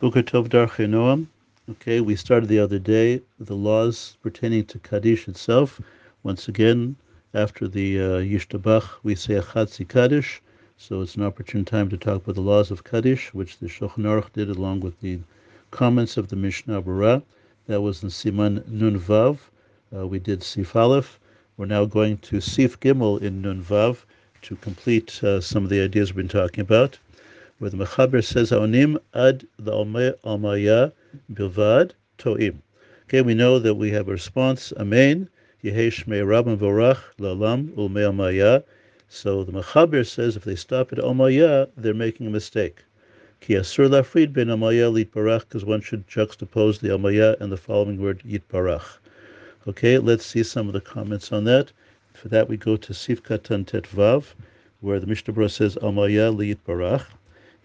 Boker Tov Noam. Okay, we started the other day the laws pertaining to Kaddish itself. Once again, after the uh, Yishtabach, we say a Kaddish. So it's an opportune time to talk about the laws of Kaddish, which the Shulchan Aruch did along with the comments of the Mishnah Berurah. That was in Siman Nun Vav. Uh, we did Sif Aleph. We're now going to Sif Gimel in Nun Vav to complete uh, some of the ideas we've been talking about where the Mechaber says Haonim ad the Almaya bilvad to'im. Okay, we know that we have a response, Amen, Yehesh me Rabban Lalam Ulme. So the Mechaber says if they stop at Almaya, they're making a mistake. Ki Lafrid ben Almaya Litbarach, because one should juxtapose the Almaya and the following word Yitbarach. Okay, let's see some of the comments on that. For that, we go to Sifkatan Tet Vav, where the Mishnah Berurah says Almaya Litbarach.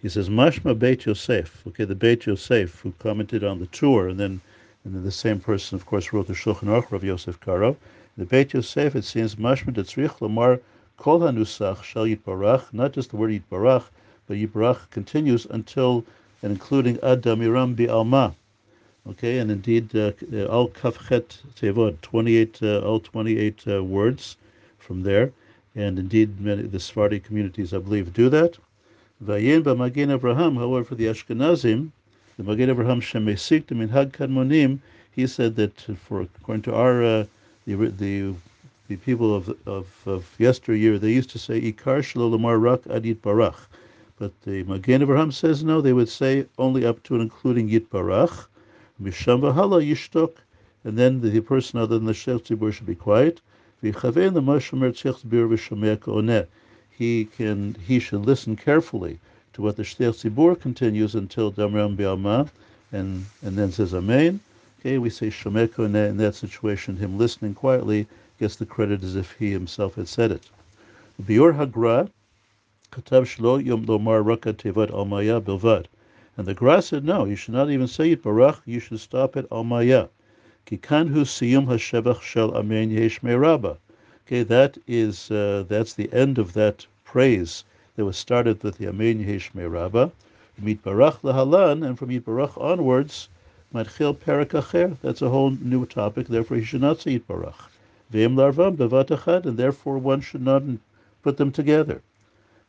He says Mashma Beit Yosef. Okay, the Beit Yosef who commented on the tour, and then and then the same person, of course, wrote the Shulchan Aruch, Rav Yosef Karo. The Beit Yosef, it seems Mashma Detzrich Lamar Kol Hanusach Shal Yitbarach, not just the word Yitbarach, but Yitbarach continues until and including Ad Damiram Bi Alma. Okay, and indeed, uh, all Kafchet Tevot, 28, uh, all 28 uh, words from there. And indeed, many, the Sephardi communities, I believe, do that. Vayin b'Magen Avraham, however, for the Ashkenazim, the Magen Avraham Shemesik Minhag Kadmonim, he said that for according to our uh, the, the the people of, of, of yesteryear, they used to say Ikar Shalomar Rak Adit Barach. But the Magen Avraham says no, they would say only up to and including Yit Barach, Misham Vahala Yishtok, and then the, person other than the Tzibur should be quiet. V'chavein the Mashamer Tzech Tzibur V'shameh Oneh he can he should listen carefully to what the Shtei Tzibur continues until Damram Bi'alma, and and then says Amen. Okay, we say Shomeko in that, in that situation, him listening quietly gets the credit as if he himself had said it. Biur Hagra, Katav Shlo Yom Lomar Raka Tevat Almaya Bilvad. And the Gra said, no, you should not even say it Barach, you should stop at Almaya. Kikanhu Siyum Hashevach Shel Amen Yesh Rabba. Okay, that is uh, that's the end of that praise that was started with the Amen Yeheshme Rabbah. Mit Barach Lahalan, and from Barach onwards, Matchil Perak Acher, that's a whole new topic, therefore he should not say Barach. Ve'im Larvam Bevat Achad, and therefore one should not put them together.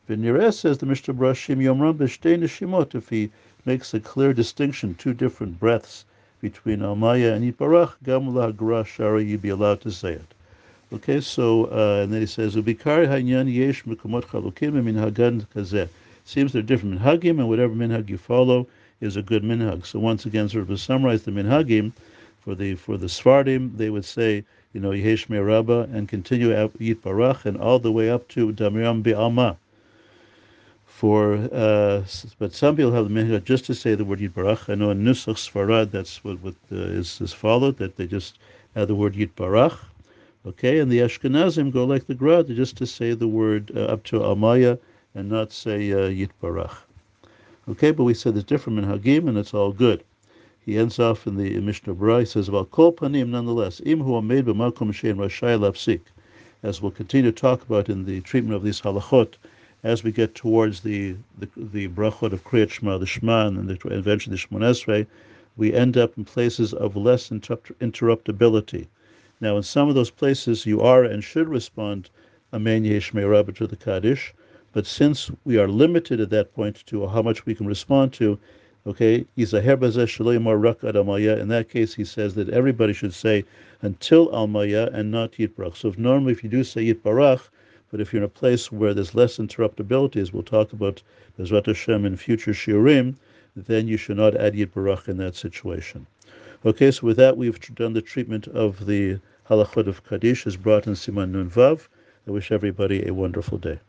V'nireh says the Mishnah Brashim Yomram B'shtei Neshimot, if he makes a clear distinction, two different breaths between Almaya and Yit Barach, Gam Lahagra Shara, you'd be allowed to say it. Okay, so uh, and then he says, "Ubikar hanyan yesh mekomot chalukim minhagan kazeh." Seems they're different minhagim, and whatever minhag you follow is a good minhag. So once again, sort of to summarize the minhagim for the for the Sfardim, they would say, you know, yesh Rabba and continue Yit Barach and all the way up to Damiram Bi'alma. For uh, but some people have the minhag just to say the word Yit Barach. I know in Nusach Sfarad that's what, what uh, is, is followed that they just add the word Yit Barach Okay, and the Ashkenazim go like the Gra, just to say the word uh, up to Almaya and not say uh, Yitbarach. Okay, but we said it's different in Hagim, and it's all good. He ends off in the Mishnah Berurah, he says, about Kol Panim, nonetheless, Im hu made b'makom shein rashai lafsik, as we'll continue to talk about in the treatment of these halachot, as we get towards the, the, the brachot of Kriyat Shema, the Shema, and the, eventually the Shemoneh Esrei, we end up in places of less interrupt- interruptibility now, in some of those places, you are and should respond Amen Yeshmei Rabba to the Kaddish, but since we are limited at that point to how much we can respond to, okay, in that case, he says that everybody should say until Almaya and not Yitbarach. So if normally if you do say Yitbarach, but if you're in a place where there's less interruptibility, as we'll talk about Bezrat Hashem in future shiurim, then you should not add Yitbarach in that situation. Okay, so with that, we've done the treatment of the halachot of Kaddish is brought in Siman Nun Vav. I wish everybody a wonderful day.